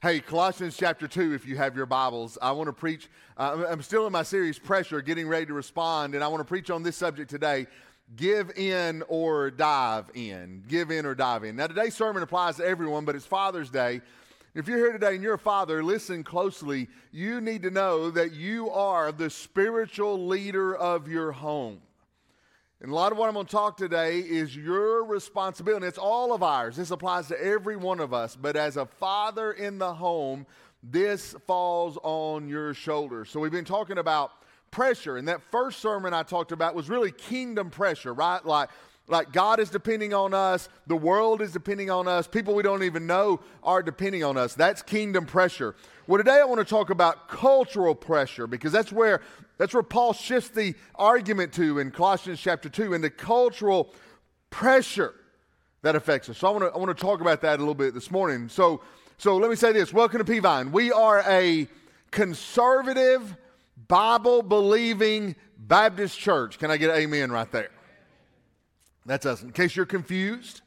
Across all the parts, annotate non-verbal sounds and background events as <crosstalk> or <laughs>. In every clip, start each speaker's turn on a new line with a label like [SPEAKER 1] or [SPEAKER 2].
[SPEAKER 1] Hey, Colossians chapter 2, if you have your Bibles, I want to preach. Uh, I'm still in my series, Pressure, getting ready to respond, and I want to preach on this subject today give in or dive in. Give in or dive in. Now, today's sermon applies to everyone, but it's Father's Day. If you're here today and you're a father, listen closely. You need to know that you are the spiritual leader of your home. And a lot of what I'm going to talk today is your responsibility. It's all of ours. This applies to every one of us. But as a father in the home, this falls on your shoulders. So we've been talking about pressure. And that first sermon I talked about was really kingdom pressure, right? Like, like God is depending on us, the world is depending on us, people we don't even know are depending on us. That's kingdom pressure. Well, today I want to talk about cultural pressure because that's where that's where Paul shifts the argument to in Colossians chapter 2 into cultural pressure that affects us. So I want to I want to talk about that a little bit this morning. So so let me say this. Welcome to Peavine. We are a conservative Bible believing Baptist church. Can I get amen right there? That's us. In case you're confused.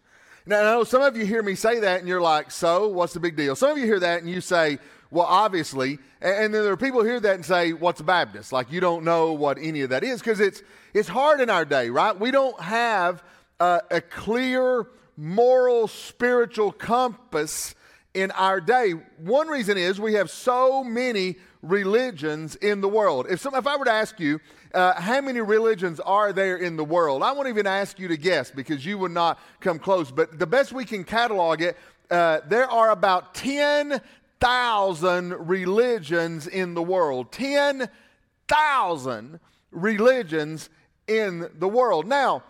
[SPEAKER 1] Now, I know some of you hear me say that and you're like, so what's the big deal? Some of you hear that and you say, well, obviously. And, then there are people who hear that and say, what's a Baptist? Like you don't know what any of that is because it's, it's hard in our day, right? We don't have a, a clear moral, spiritual compass in our day. One reason is we have so many religions in the world. If, some, if I were to ask you, uh, how many religions are there in the world? I won't even ask you to guess because you would not come close. But the best we can catalog it, uh, there are about 10,000 religions in the world. 10,000 religions in the world. Now,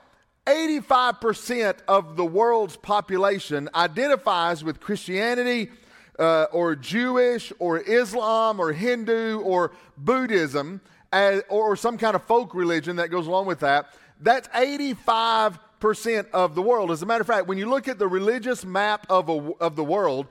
[SPEAKER 1] 85% of the world's population identifies with Christianity uh, or Jewish or Islam or Hindu or Buddhism as, or some kind of folk religion that goes along with that. That's 85% of the world. As a matter of fact, when you look at the religious map of, a, of the world,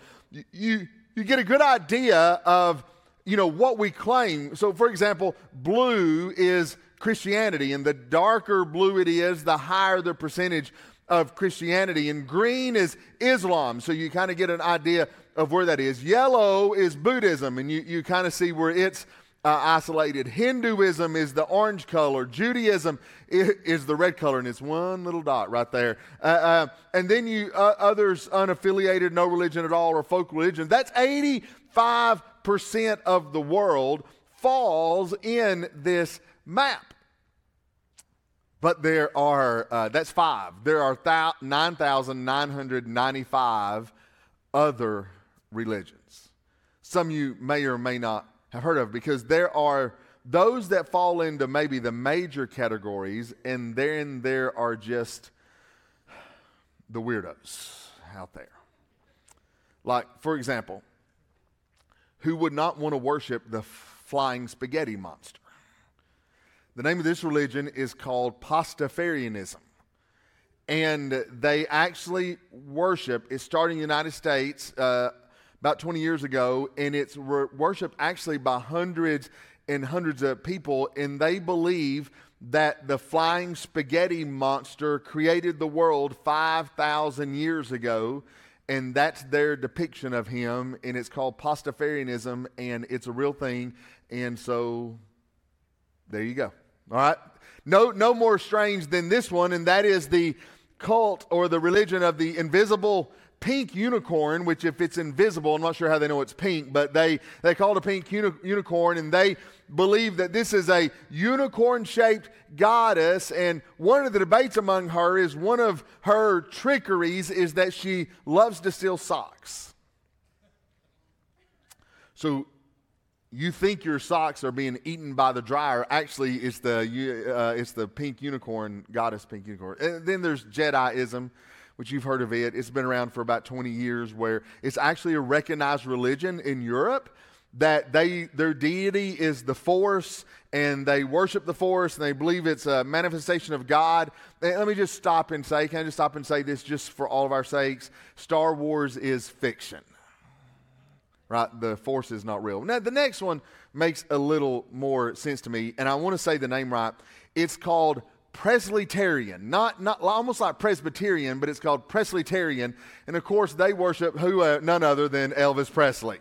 [SPEAKER 1] you, you get a good idea of you know what we claim. So, for example, blue is Christianity, and the darker blue it is, the higher the percentage of Christianity. And green is Islam, so you kind of get an idea of where that is. Yellow is Buddhism, and you, you kind of see where it's uh, isolated. Hinduism is the orange color. Judaism is, the red color, and it's one little dot right there. Uh, uh, and then you uh, others unaffiliated, no religion at all, or folk religion. That's 85% of the world falls in this map. But there are, uh, that's five. There are 9,995 other religions. Some you may or may not have heard of because there are those that fall into maybe the major categories, and then there are just the weirdos out there. Like, for example, who would not want to worship the flying spaghetti monster? The name of this religion is called Pastafarianism. And they actually worship, it's starting in the United States uh, about 20 years ago, and it's worshiped actually by hundreds and hundreds of people. And they believe that the flying spaghetti monster created the world 5,000 years ago. And that's their depiction of him. And it's called Pastafarianism, and it's a real thing. And so there you go. All right? No, no more strange than this one, and that is the cult or the religion of the invisible pink unicorn, which if it's invisible, I'm not sure how they know it's pink, but they, they call it a pink uni- unicorn, and they believe that this is a unicorn shaped goddess. And one of the debates among her is one of her trickeries is that she loves to steal socks. So you think your socks are being eaten by the dryer. Actually, it's the, uh, it's the pink unicorn, goddess pink unicorn. And then there's Jediism, which you've heard of it. It's been around for about 20 years, where it's actually a recognized religion in Europe. that they their deity is the force and they worship the force and they believe it's a manifestation of God. And let me just stop and say, can I just stop and say this just for all of our sakes? Star Wars is fiction. Right? The force is not real. Now the next one makes a little more sense to me, and I want to say the name right. It's called Presleyterian, not, not almost like Presbyterian, but it's called Presleyterian. And of course, they worship who, uh, none other than Elvis Presley.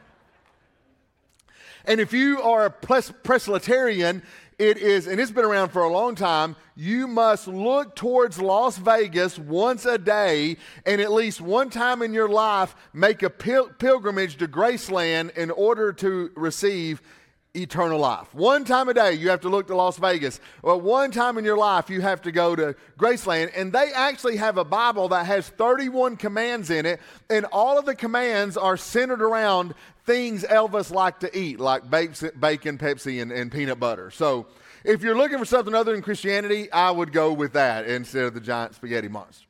[SPEAKER 1] And if you are a Presleyterian, it is, and it's been around for a long time, you must look towards Las Vegas once a day and at least one time in your life make a pil- pilgrimage to Graceland in order to receive eternal life. One time a day, you have to look to Las Vegas. Well, one time in your life, you have to go to Graceland. And they actually have a Bible that has 31 commands in it. And all of the commands are centered around things Elvis liked to eat, like bacon, Pepsi, and, and peanut butter. So if you're looking for something other than Christianity, I would go with that instead of the giant spaghetti monster.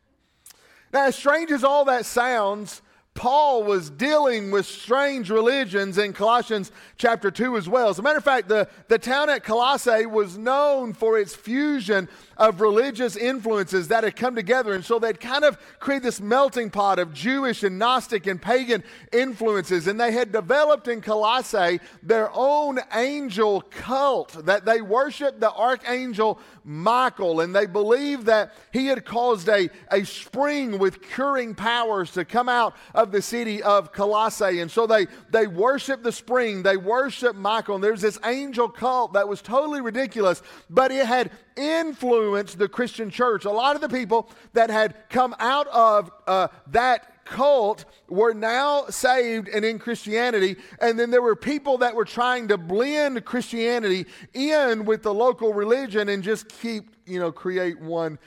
[SPEAKER 1] Now, as strange as all that sounds, Paul was dealing with strange religions in Colossians chapter 2 as well. As a matter of fact, the, the town at Colossae was known for its fusion of religious influences that had come together. And so they'd kind of create this melting pot of Jewish and Gnostic and pagan influences. And they had developed in Colossae their own angel cult that they worshiped the archangel Michael. And they believed that he had caused a, a spring with curing powers to come out of the city of Colossae. And so they, they worshiped the spring, they worship Michael. And there's this angel cult that was totally ridiculous, but it had influenced the Christian church. A lot of the people that had come out of uh, that cult were now saved and in Christianity. And then there were people that were trying to blend Christianity in with the local religion and just keep, you know, create one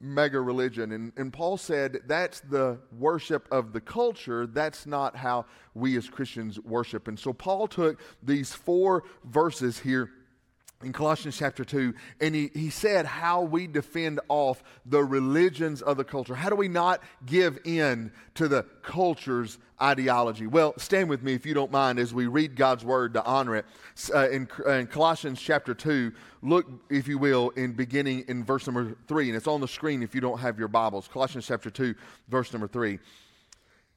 [SPEAKER 1] mega religion. And, and Paul said that's the worship of the culture. That's not how we as Christians worship. And so Paul took these four verses here in Colossians chapter 2, and he, he said how we defend off the religions of the culture. How do we not give in to the culture's ideology? Well, stand with me if you don't mind as we read God's word to honor it. Uh, in, in Colossians chapter 2, look, if you will, in beginning in verse number 3, and it's on the screen if you don't have your Bibles. Colossians chapter 2, verse number 3.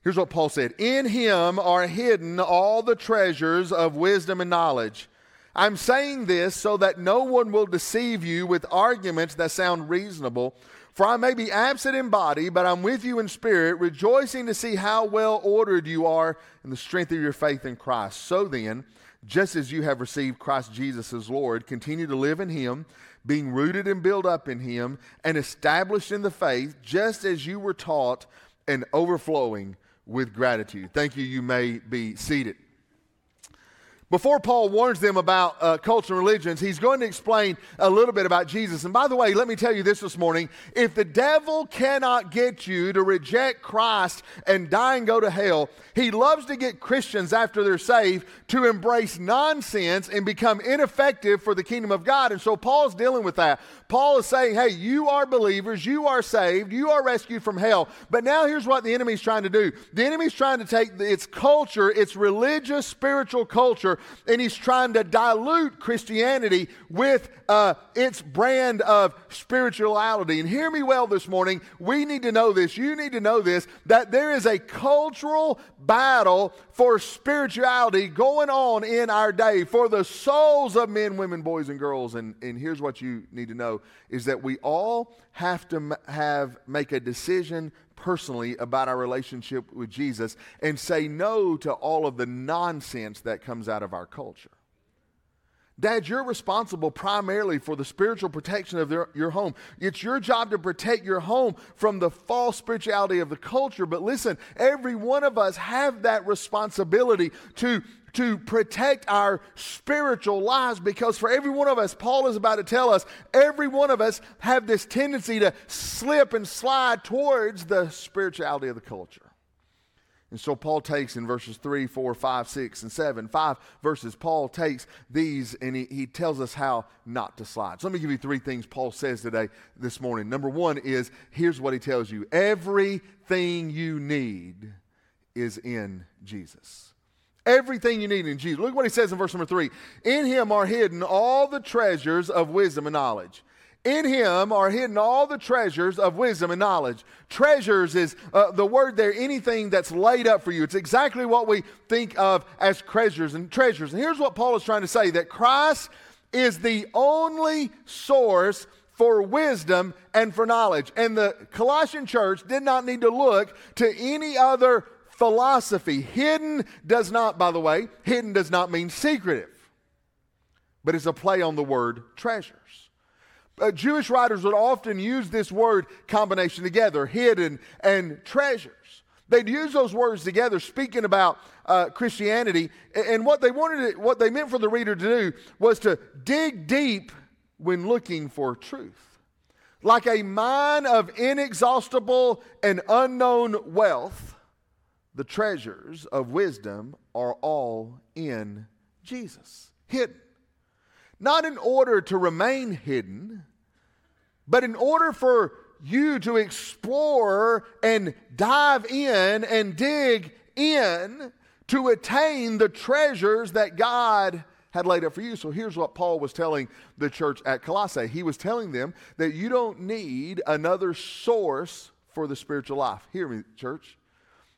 [SPEAKER 1] Here's what Paul said In him are hidden all the treasures of wisdom and knowledge. I'm saying this so that no one will deceive you with arguments that sound reasonable. For I may be absent in body, but I'm with you in spirit, rejoicing to see how well ordered you are in the strength of your faith in Christ. So then, just as you have received Christ Jesus as Lord, continue to live in him, being rooted and built up in him, and established in the faith, just as you were taught, and overflowing with gratitude. Thank you. You may be seated. Before Paul warns them about uh, culture and religions, he's going to explain a little bit about Jesus. And by the way, let me tell you this this morning. If the devil cannot get you to reject Christ and die and go to hell, he loves to get Christians after they're saved to embrace nonsense and become ineffective for the kingdom of God. And so Paul's dealing with that. Paul is saying, hey, you are believers, you are saved, you are rescued from hell. But now here's what the enemy's trying to do the enemy's trying to take its culture, its religious, spiritual culture, and he's trying to dilute Christianity with uh, its brand of spirituality. And hear me well this morning. We need to know this. You need to know this that there is a cultural battle for spirituality going on in our day for the souls of men, women, boys, and girls. And, and here's what you need to know is that we all have to have make a decision personally about our relationship with Jesus and say no to all of the nonsense that comes out of our culture. Dad, you're responsible primarily for the spiritual protection of their, your home. It's your job to protect your home from the false spirituality of the culture. But listen, every one of us have that responsibility to to protect our spiritual lives because for every one of us, Paul is about to tell us, every one of us have this tendency to slip and slide towards the spirituality of the culture. And so Paul takes in verses 3, 4, 5, 6, and 7, five verses, Paul takes these and he, he tells us how not to slide. So let me give you three things Paul says today, this morning. Number one is here's what he tells you everything you need is in Jesus. everything you need in Jesus. Look what he says in verse number three. In him are hidden all the treasures of wisdom and knowledge. In him are hidden all the treasures of wisdom and knowledge. Treasures is uh, the word there, anything that's laid up for you. It's exactly what we think of as treasures and treasures. And here's what Paul is trying to say that Christ is the only source for wisdom and for knowledge. And the Colossian church did not need to look to any other philosophy. Hidden does not, by the way, hidden does not mean secretive, but it's a play on the word treasures. Uh, Jewish writers would often use this word combination together, hidden and treasures. They'd use those words together, speaking about uh, Christianity, and what they wanted, what they meant for the reader to do was to dig deep when looking for truth. Like a mine of inexhaustible and unknown wealth, the treasures of wisdom are all in Jesus, hidden. Not in order to remain hidden, but in order for you to explore and dive in and dig in to attain the treasures that God had laid up for you. So here's what Paul was telling the church at Colossae. He was telling them that you don't need another source for the spiritual life. Hear me, church.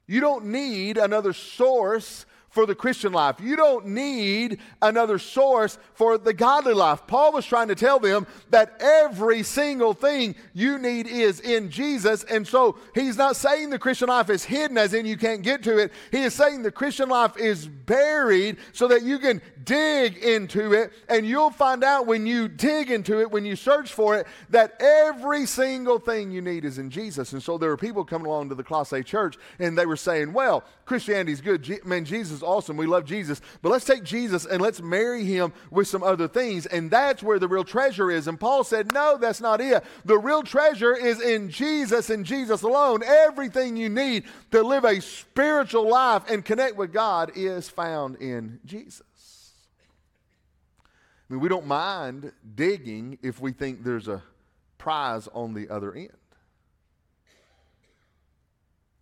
[SPEAKER 1] You don't need another source for the Christian life. You don't need another source for the godly life. Paul was trying to tell them that every single thing you need is in Jesus. And so he's not saying the Christian life is hidden, as in you can't get to it. He is saying the Christian life is buried so that you can dig into it. And you'll find out when you dig into it, when you search for it, that every single thing you need is in Jesus. And so there were people coming along to the Colossae church and they were saying, well, Christianity's good. Man, Jesus awesome. We love Jesus. But let's take Jesus and let's marry him with some other things. And that's where the real treasure is. And Paul said, No, that's not it. The real treasure is in Jesus and Jesus alone. Everything you need to live a spiritual life and connect with God is found in Jesus. I mean, we don't mind digging if we think there's a prize on the other end.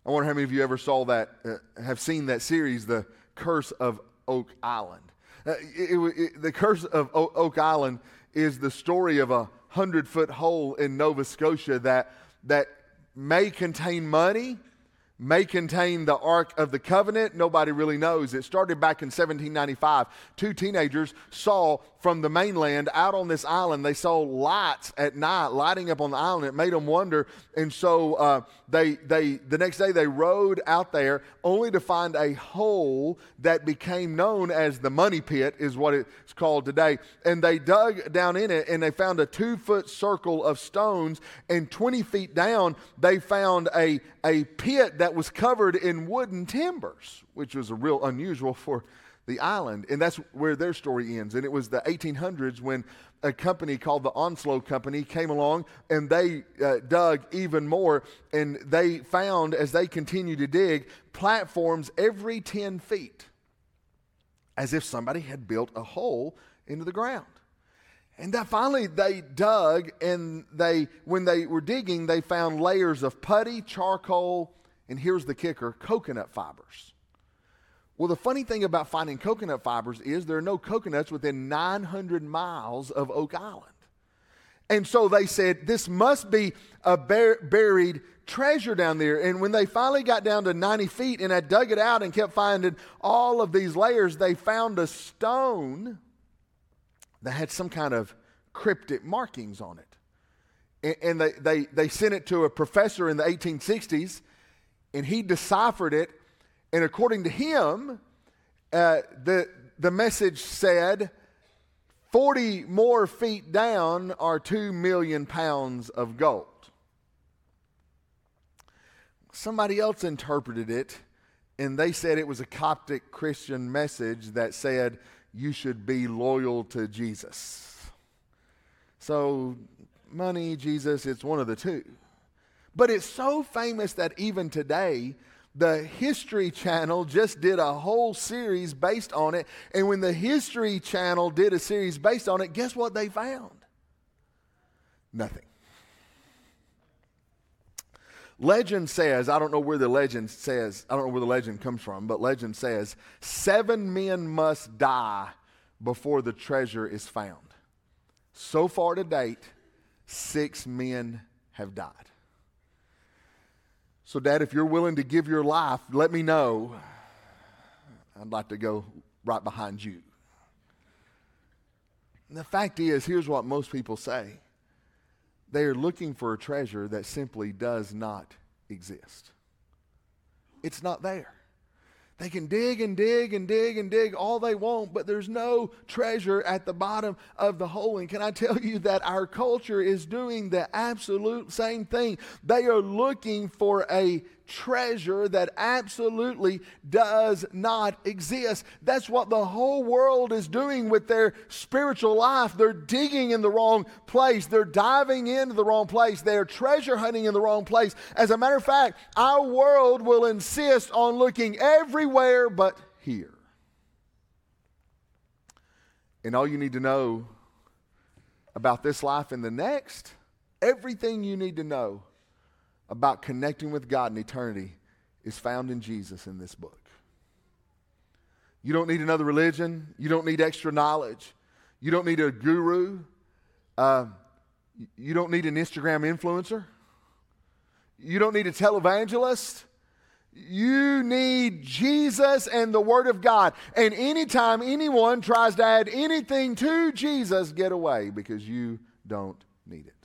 [SPEAKER 1] I wonder how many of you ever saw that, uh, have seen that series, The curse of Oak Island. Uh, it, it, the curse of Oak Island is the story of a hundred foot hole in Nova Scotia that, that may contain money, may contain the Ark of the Covenant. Nobody really knows. It started back in 1795. Two teenagers saw from the mainland out on this island. They saw lights at night lighting up on the island. It made them wonder. And so uh, they, they, the next day they rode out there only to find a hole that became known as the money pit, is what it's called today. And they dug down in it and they found a two foot circle of stones. And 20 feet down, they found a, a pit that was covered in wooden timbers, which was a real unusual for the island. And that's where their story ends. And it was the 1800s when a company called the Onslow Company came along and they uh, dug even more. And they found, as they continued to dig, platforms every 10 feet, as if somebody had built a hole into the ground. And that finally they dug, and they, when they were digging, they found layers of putty, charcoal, and here's the kicker coconut fibers. Well, the funny thing about finding coconut fibers is there are no coconuts within 900 miles of Oak Island. And so they said, this must be a bur- buried treasure down there. And when they finally got down to 90 feet and had dug it out and kept finding all of these layers, they found a stone that had some kind of cryptic markings on it. And, and they, they, they sent it to a professor in the 1860s, and he deciphered it and according to him, uh, the, the message said 40 more feet down are 2 million pounds of gold. Somebody else interpreted it, and they said it was a Coptic Christian message that said you should be loyal to Jesus. So, money, Jesus, it's one of the two. But it's so famous that even today, the History Channel just did a whole series based on it. And when the History Channel did a series based on it, guess what they found? Nothing. Legend says, I don't know where the legend says, I don't know where the legend comes from, but legend says, seven men must die before the treasure is found. So far to date, six men have died. So, Dad, if you're willing to give your life, let me know. I'd like to go right behind you. And the fact is, here's what most people say they are looking for a treasure that simply does not exist. It's not there. They can dig and dig and dig and dig all they want, but there's no treasure at the bottom of the hole. And can I tell you that our culture is doing the absolute same thing? They are looking for a treasure that absolutely does not exist. That's what the whole world is doing with their spiritual life. They're digging in the wrong place, they're diving into the wrong place, they're treasure hunting in the wrong place. As a matter of fact, our world will insist on looking everywhere but here. And all you need to know about this life and the next, everything you need to know about connecting with God in eternity is found in Jesus in this book. You don't need another religion. You don't need extra knowledge. You don't need a guru. Uh, you don't need an Instagram influencer. You don't need a televangelist. You need Jesus and the Word of God. And anytime anyone tries to add anything to Jesus, get away because you don't need it.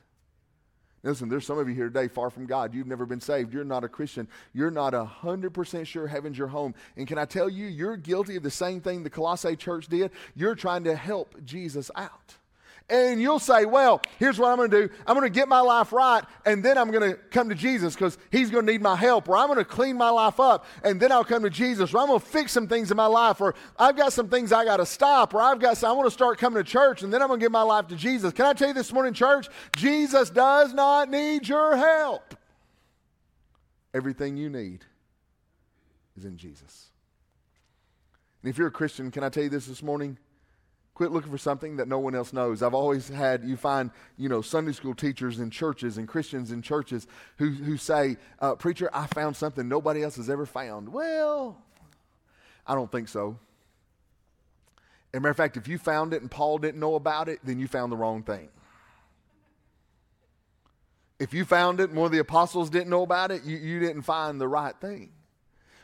[SPEAKER 1] Listen, there's some of you here today far from God. You've never been saved. You're not a Christian. You're not 100% sure heaven's your home. And can I tell you, you're guilty of the same thing the Colossae church did? You're trying to help Jesus out. And you'll say, well, here's what I'm going to do. I'm going to get my life right, and then I'm going to come to Jesus because he's going to need my help. Or I'm going to clean my life up, and then I'll come to Jesus. Or I'm going to fix some things in my life. Or I've got some things I got to stop. Or I've got, some, I want to start coming to church, and then I'm going to give my life to Jesus. Can I tell you this morning, church? Jesus does not need your help. Everything you need is in Jesus. And if you're a Christian, can I tell you this this morning? Quit looking for something that no one else knows. I've always had, you find, you know, Sunday school teachers in churches and Christians in churches who, who say, uh, Preacher, I found something nobody else has ever found. Well, I don't think so. As a matter of fact, if you found it and Paul didn't know about it, then you found the wrong thing. If you found it and one of the apostles didn't know about it, you, you didn't find the right thing.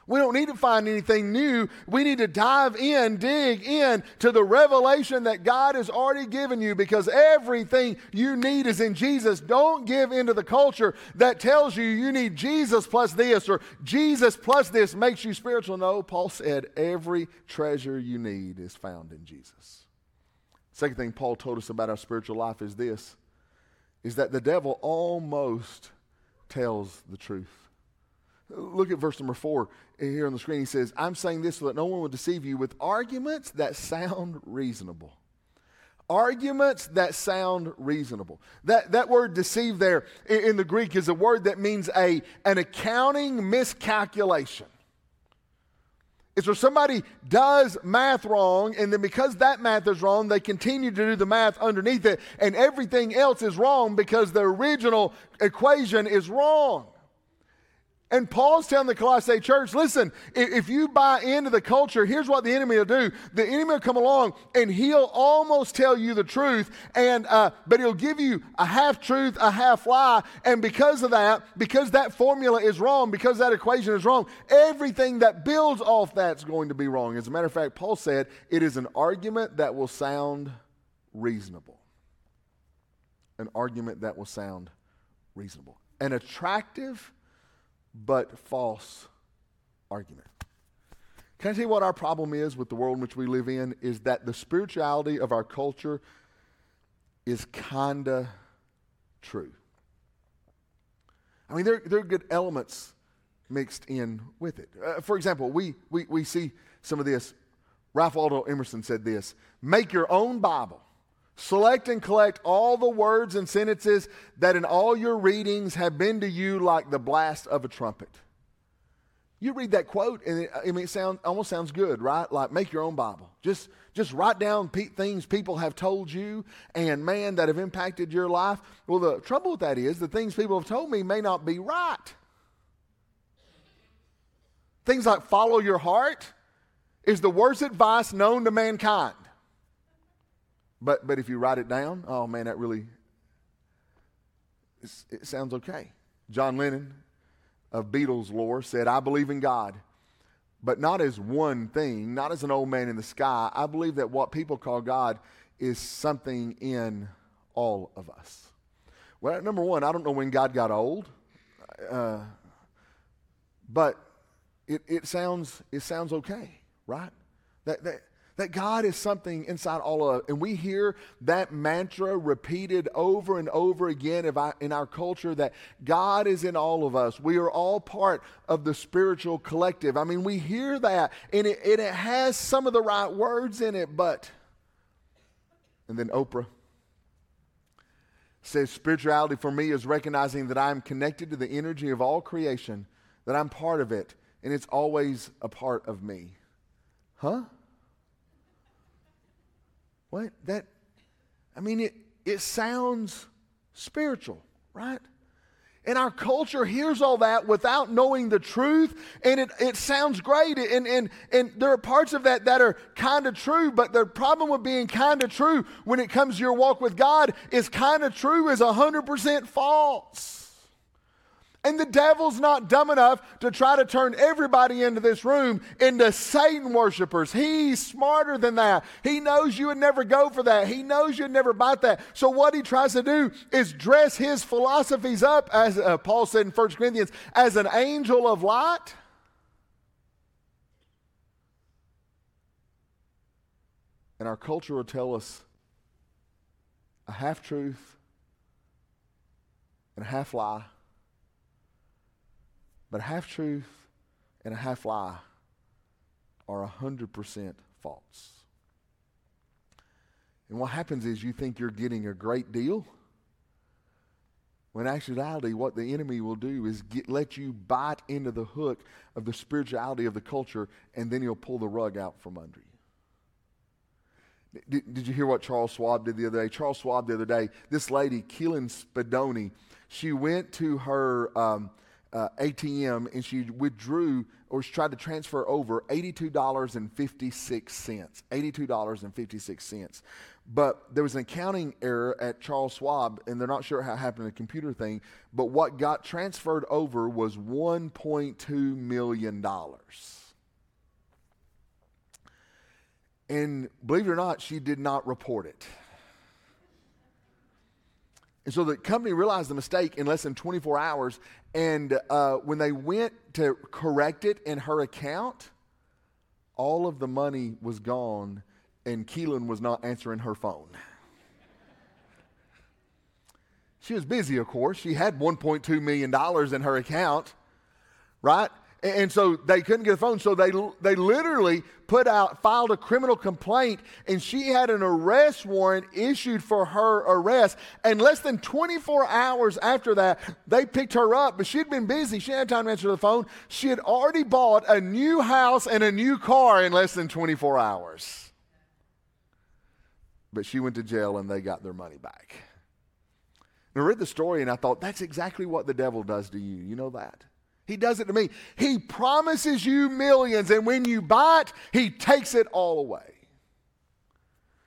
[SPEAKER 1] We don't need to find anything new. We need to dive in, dig in to the revelation that God has already given you because everything you need is in Jesus. Don't give into the culture that tells you you need Jesus plus this or Jesus plus this makes you spiritual. No, Paul said every treasure you need is found in Jesus. Second thing Paul told us about our spiritual life is this is that the devil almost tells the truth. Look at verse number four here on the screen. He says, I'm saying this so that no one will deceive you with arguments that sound reasonable. Arguments that sound reasonable. That, that word deceive there in, in the Greek is a word that means a, an accounting miscalculation. It's where somebody does math wrong, and then because that math is wrong, they continue to do the math underneath it, and everything else is wrong because the original equation is wrong. And Paul's telling the Colossae church, listen, if you buy into the culture, here's what the enemy will do. The enemy will come along and he'll almost tell you the truth, and uh, but he'll give you a half truth, a half lie. And because of that, because that formula is wrong, because that equation is wrong, everything that builds off that's going to be wrong. As a matter of fact, Paul said it is an argument that will sound reasonable. An argument that will sound reasonable. An attractive but false argument. Can I tell you what our problem is with the world in which we live in? Is that the spirituality of our culture is kinda true. I mean, there, there are good elements mixed in with it. Uh, for example, we, we, we see some of this. Ralph Waldo Emerson said this Make your own Bible Select and collect all the words and sentences that in all your readings have been to you like the blast of a trumpet. You read that quote, and it, I mean, it sound, almost sounds good, right? Like make your own Bible. Just, just write down pe- things people have told you, and man, that have impacted your life. Well, the trouble with that is the things people have told me may not be right. Things like follow your heart is the worst advice known to mankind. But, but if you write it down, oh man, that really, it sounds okay. John Lennon of Beatles lore said, I believe in God, but not as one thing, not as an old man in the sky. I believe that what people call God is something in all of us. Well, number one, I don't know when God got old, uh, but it, it, sounds, it sounds okay, right? That, that, that God is something inside all of us. And we hear that mantra repeated over and over again in our culture that God is in all of us. We are all part of the spiritual collective. I mean, we hear that, and it, and it has some of the right words in it, but. And then Oprah says, Spirituality for me is recognizing that I'm connected to the energy of all creation, that I'm part of it, and it's always a part of me. Huh? What? That, I mean, it, it sounds spiritual, right? And our culture hears all that without knowing the truth, and it, it sounds great. And, and, and there are parts of that that are kind of true, but the problem with being kind of true when it comes to your walk with God is kind of true is 100% false. And the devil's not dumb enough to try to turn everybody into this room into Satan worshipers. He's smarter than that. He knows you would never go for that. He knows you'd never bite that. So what he tries to do is dress his philosophies up, as uh, Paul said in 1 Corinthians, as an angel of light. And our culture will tell us a half truth and a half lie but a half truth and a half lie are 100% false. And what happens is you think you're getting a great deal. When actuality, what the enemy will do is get, let you bite into the hook of the spirituality of the culture, and then he'll pull the rug out from under you. Did, did, you hear what Charles Schwab did the other day? Charles Schwab the other day, this lady, Kelyn Spadoni, she went to her um, uh, ATM and she withdrew or she tried to transfer over $82.56. $82.56. But there was an accounting error at Charles Schwab, and they're not sure how it happened, a computer thing. But what got transferred over was $1.2 million. And believe it or not, she did not report it. And so the company realized the mistake in less than 24 hours. And uh, when they went to correct it in her account, all of the money was gone, and Kelyn was not answering her phone. She was busy, of course. She had $1.2 million in her account, right? And so they couldn't get a phone. So they, they literally put out, filed a criminal complaint, and she had an arrest warrant issued for her arrest. And less than 24 hours after that, they picked her up, but she'd been busy. She had time to answer the phone. She had already bought a new house and a new car in less than 24 hours. But she went to jail and they got their money back. And I read the story and I thought, that's exactly what the devil does to you. You know that? He does it to me. He promises you millions, and when you buy it, he takes it all away.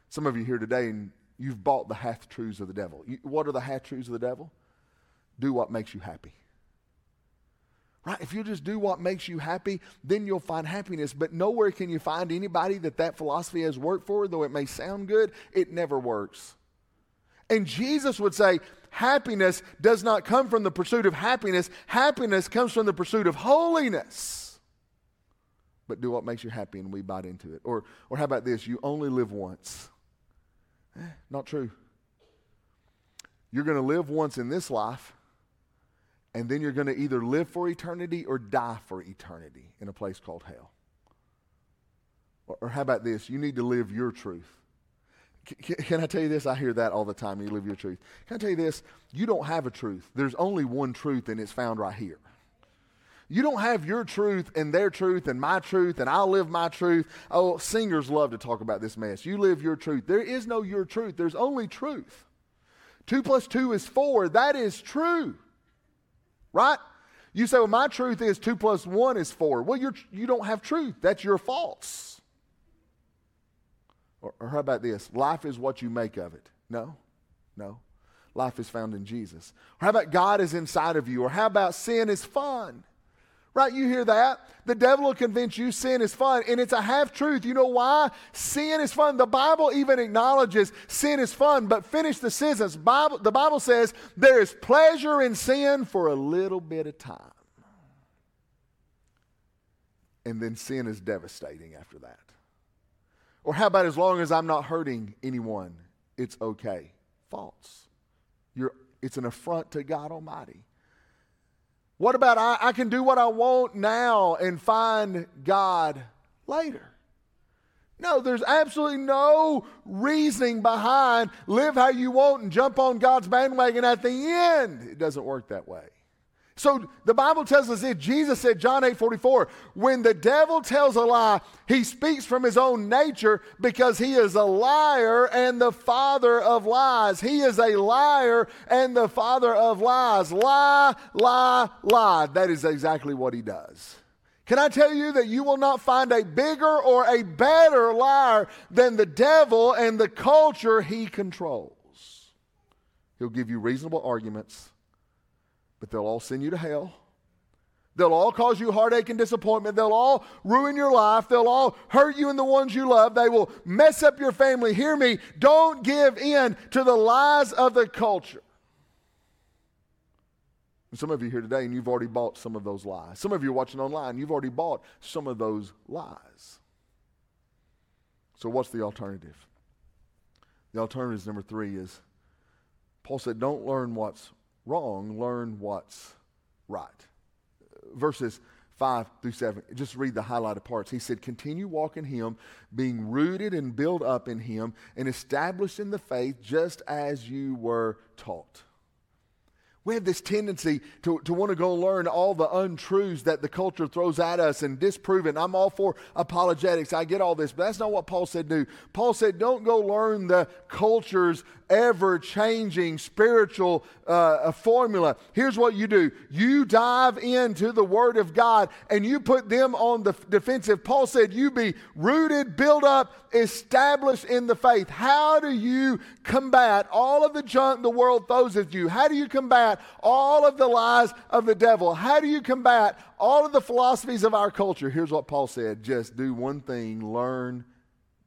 [SPEAKER 1] Some of you here today, and you've bought the half truths of the devil. What are the half truths of the devil? Do what makes you happy. Right? If you just do what makes you happy, then you'll find happiness. But nowhere can you find anybody that that philosophy has worked for, though it may sound good, it never works. And Jesus would say, happiness does not come from the pursuit of happiness. Happiness comes from the pursuit of holiness. But do what makes you happy and we bite into it. Or, or how about this? You only live once. Eh, not true. You're going to live once in this life, and then you're going to either live for eternity or die for eternity in a place called hell. Or, or how about this? You need to live your truth. Can I tell you this? I hear that all the time. You live your truth. Can I tell you this? You don't have a truth. There's only one truth, and it's found right here. You don't have your truth and their truth and my truth, and I'll live my truth. Oh, singers love to talk about this mess. You live your truth. There is no your truth, there's only truth. Two plus two is four. That is true. Right? You say, well, my truth is two plus one is four. Well, you're, you don't have truth. That's your false. Or, or how about this? Life is what you make of it. No, no. Life is found in Jesus. Or how about God is inside of you? Or how about sin is fun? Right? You hear that? The devil will convince you sin is fun, and it's a half truth. You know why? Sin is fun. The Bible even acknowledges sin is fun, but finish the sentence. Bible, the Bible says there is pleasure in sin for a little bit of time. And then sin is devastating after that. Or how about as long as I'm not hurting anyone, it's okay? False. You're, it's an affront to God Almighty. What about I, I can do what I want now and find God later? No, there's absolutely no reasoning behind live how you want and jump on God's bandwagon at the end. It doesn't work that way. So the Bible tells us that Jesus said, John 8 44, when the devil tells a lie, he speaks from his own nature because he is a liar and the father of lies. He is a liar and the father of lies. Lie, lie, lie. That is exactly what he does. Can I tell you that you will not find a bigger or a better liar than the devil and the culture he controls? He'll give you reasonable arguments but they'll all send you to hell. They'll all cause you heartache and disappointment. They'll all ruin your life. They'll all hurt you and the ones you love. They will mess up your family. Hear me. Don't give in to the lies of the culture. And some of you here today, and you've already bought some of those lies. Some of you are watching online, you've already bought some of those lies. So, what's the alternative? The alternative, is number three, is Paul said, don't learn what's wrong, learn what's right. Verses 5 through 7. Just read the highlighted parts. He said, Continue walking Him, being rooted and built up in Him, and established in the faith just as you were taught we have this tendency to, to want to go learn all the untruths that the culture throws at us and disprove it. I'm all for apologetics. I get all this, but that's not what Paul said do. Paul said, don't go learn the culture's ever changing spiritual uh, formula. Here's what you do you dive into the Word of God and you put them on the defensive. Paul said, you be rooted, built up, established in the faith. How do you combat all of the junk the world throws at you? How do you combat all of the lies of the devil? How do you combat all of the philosophies of our culture? Here's what Paul said just do one thing learn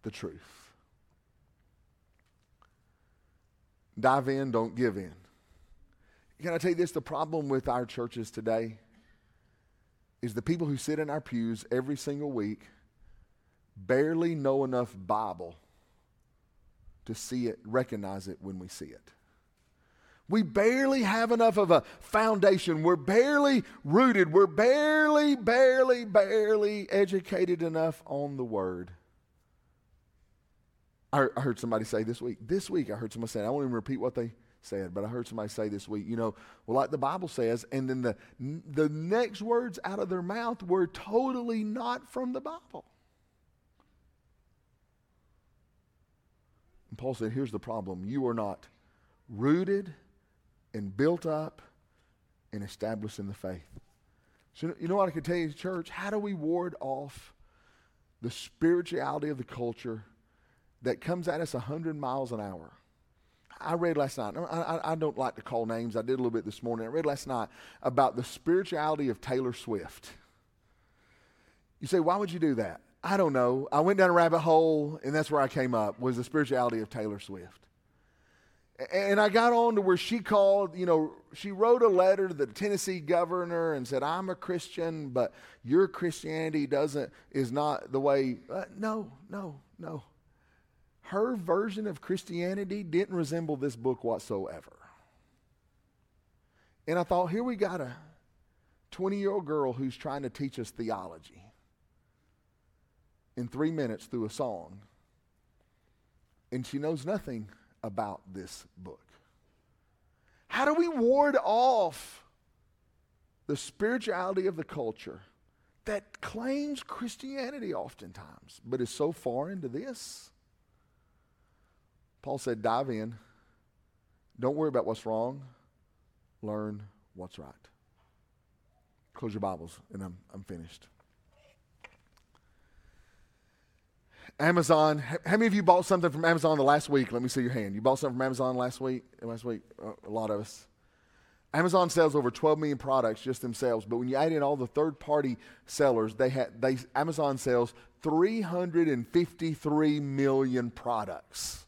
[SPEAKER 1] the truth. Dive in, don't give in. Can I tell you this? The problem with our churches today is the people who sit in our pews every single week barely know enough Bible to see it, recognize it when we see it. We barely have enough of a foundation. We're barely rooted. We're barely, barely, barely educated enough on the Word. I heard somebody say this week, this week I heard somebody say, I won't even repeat what they said, but I heard somebody say this week, you know, well, like the Bible says, and then the, the next words out of their mouth were totally not from the Bible. And Paul said, here's the problem you are not rooted and built up and established in the faith. So, you know what I can tell you, church? How do we ward off the spirituality of the culture that comes at us 100 miles an hour? I read last night, I, I, don't like to call names, I did a little bit this morning. I read last night about the spirituality of Taylor Swift. You say, why would you do that? I don't know. I went down a rabbit hole, and that's where I came up, was the spirituality of Taylor Swift. And I got on to where she called, you know, she wrote a letter to the Tennessee governor and said, I'm a Christian, but your Christianity doesn't, is not the way. Uh, no, no, no. Her version of Christianity didn't resemble this book whatsoever. And I thought, here we got a 20 year old girl who's trying to teach us theology in three minutes through a song. And she knows nothing about this book? How do we ward off the spirituality of the culture that claims Christianity oftentimes, but is so far into this? Paul said, dive in. Don't worry about what's wrong. Learn what's right. Close your Bibles, and I'm, I'm finished. Amazon. How many of you bought something from Amazon the last week? Let me see your hand. You bought something from Amazon last week? Last week, uh, a lot of us. Amazon sells over 12 million products just themselves, but when you add in all the third-party sellers, they had they Amazon sells 353 million products.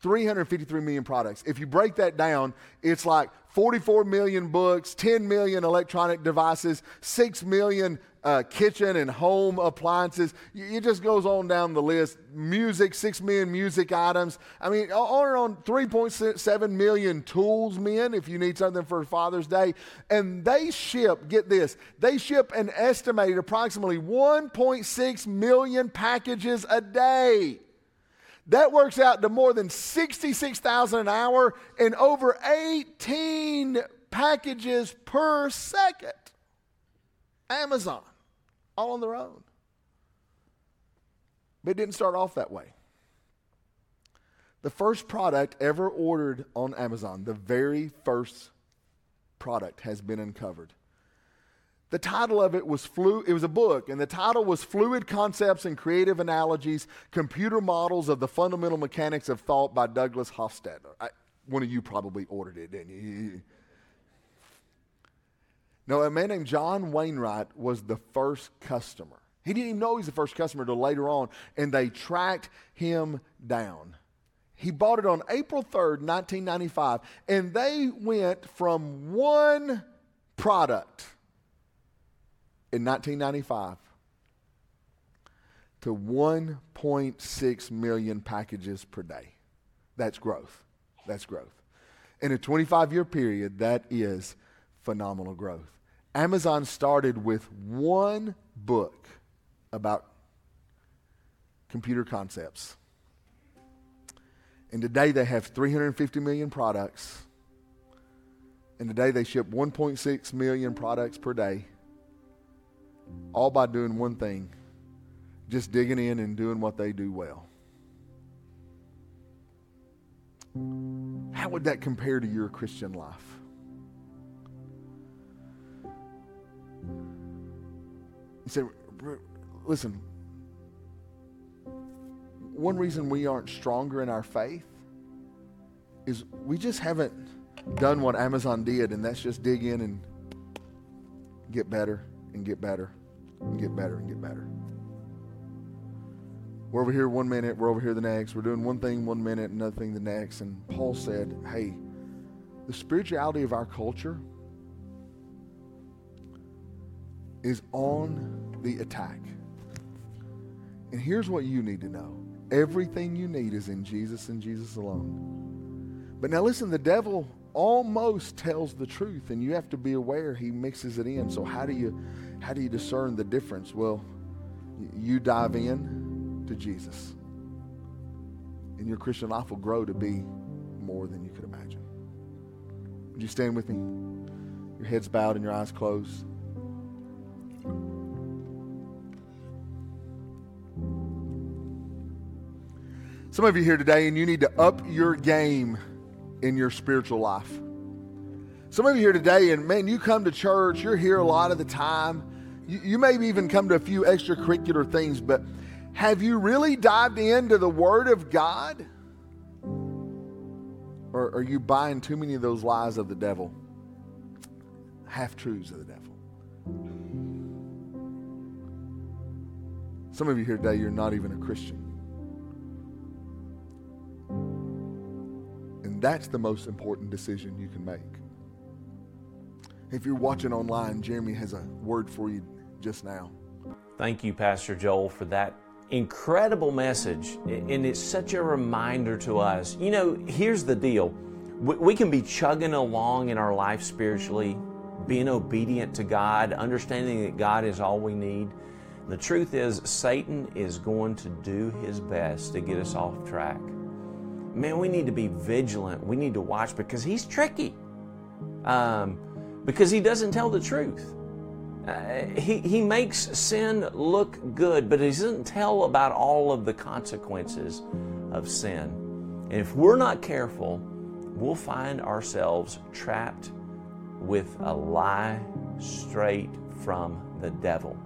[SPEAKER 1] 353 million products. If you break that down, it's like 44 million books, 10 million electronic devices, 6 million uh, kitchen and home appliances. It just goes on down the list. Music, 6 million music items. I mean, on on 3.7 million tools, men, if you need something for Father's Day. And they ship, get this, they ship an estimated approximately 1.6 million packages a day. That works out to more than 66,000 an hour and over 18 packages per second. Amazon, all on their own. But it didn't start off that way. The first product ever ordered on Amazon, the very first product, has been uncovered. The title of it was flu it was a book and the title was Fluid Concepts and Creative Analogies: Computer Models of the Fundamental Mechanics of Thought by Douglas Hofstadter. I, one of you probably ordered it, didn't you? <laughs> No, a man named John Wainwright was the first customer. He didn't even know he was the first customer until later on, and they tracked him down. He bought it on April 3rd, 1995, and they went from one product in 1995 to 1.6 million packages per day. That's growth. That's growth. In a 25 year period, that is phenomenal growth. Amazon started with one book about computer concepts. And today they have 350 million products. And today they ship 1.6 million products per day all by doing one thing just digging in and doing what they do well. How would that compare to your Christian life? Say, listen, one reason we aren't stronger in our faith is we just haven't done what Amazon did, and that's just dig in and get better and get better and get better and get better. We're over here one minute, we're over here the next. We're doing one thing one minute, another thing the next. And Paul said, hey, the spirituality of our culture is on the attack. And here's what you need to know everything you need is in Jesus and Jesus alone. But now listen, the devil almost tells the truth, and you have to be aware he mixes it in. So, how do you how do you discern the difference? Well, you dive in to Jesus. And your Christian life will grow to be more than you could imagine. Would you stand with me? Your heads bowed and your eyes closed. Some of you here today, and you need to up your game in your spiritual life. Some of you here today, and man, you come to church, you're here a lot of the time. You, you may even come to a few extracurricular things, but have you really dived into the Word of God? Or are you buying too many of those lies of the devil? Half truths of the devil. Some of you here today, you're not even a Christian. That's the most important decision you can make. If you're watching online, Jeremy has a word for you just now.
[SPEAKER 2] Thank you, Pastor Joel, for that incredible message. And it's such a reminder to us. You know, here's the deal we can be chugging along in our life spiritually, being obedient to God, understanding that God is all we need. The truth is, Satan is going to do his best to get us off track. Man, we need to be vigilant. We need to watch because he's tricky. Um, because he doesn't tell the truth. Uh, he, he makes sin look good, but he doesn't tell about all of the consequences of sin. And if we're not careful, we'll find ourselves trapped with a lie straight from the devil.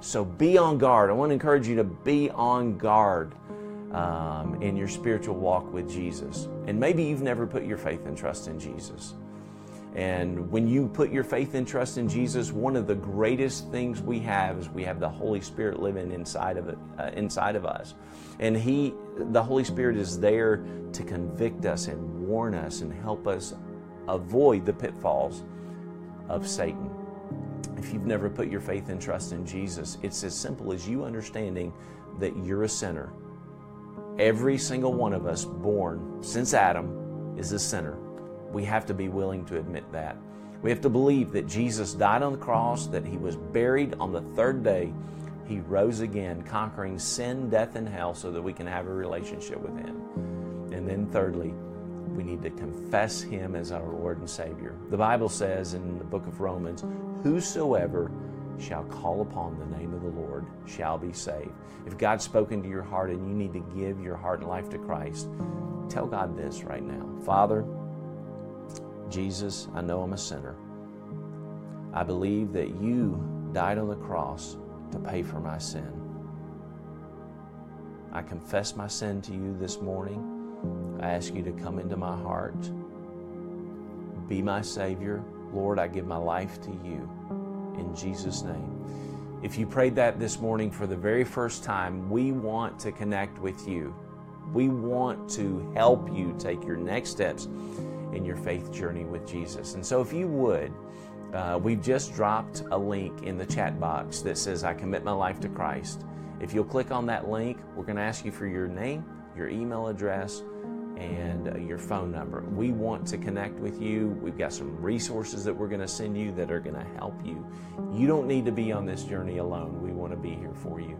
[SPEAKER 2] So be on guard. I want to encourage you to be on guard um, in your spiritual walk with Jesus. And maybe you've never put your faith and trust in Jesus. And when you put your faith and trust in Jesus, one of the greatest things we have is we have the Holy Spirit living inside of it, uh, inside of us. And he, the Holy Spirit is there to convict us and warn us and help us avoid the pitfalls of Satan. If you've never put your faith and trust in Jesus, it's as simple as you understanding that you're a sinner. Every single one of us born since Adam is a sinner. We have to be willing to admit that. We have to believe that Jesus died on the cross, that he was buried on the third day. He rose again, conquering sin, death, and hell so that we can have a relationship with him. And then, thirdly, we need to confess him as our Lord and Savior. The Bible says in the book of Romans, Whosoever shall call upon the name of the Lord shall be saved. If God's spoken to your heart and you need to give your heart and life to Christ, tell God this right now Father, Jesus, I know I'm a sinner. I believe that you died on the cross to pay for my sin. I confess my sin to you this morning. I ask you to come into my heart. Be my Savior. Lord, I give my life to you in Jesus' name. If you prayed that this morning for the very first time, we want to connect with you. We want to help you take your next steps in your faith journey with Jesus. And so, if you would, uh, we've just dropped a link in the chat box that says, I commit my life to Christ. If you'll click on that link, we're going to ask you for your name, your email address, and uh, your phone number. We want to connect with you. We've got some resources that we're going to send you that are going to help you. You don't need to be on this journey alone. We want to be here for you.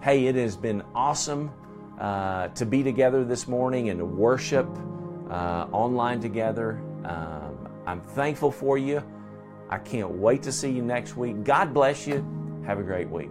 [SPEAKER 2] Hey, it has been awesome uh, to be together this morning and to worship uh, online together. Um, I'm thankful for you. I can't wait to see you next week. God bless you. Have a great week.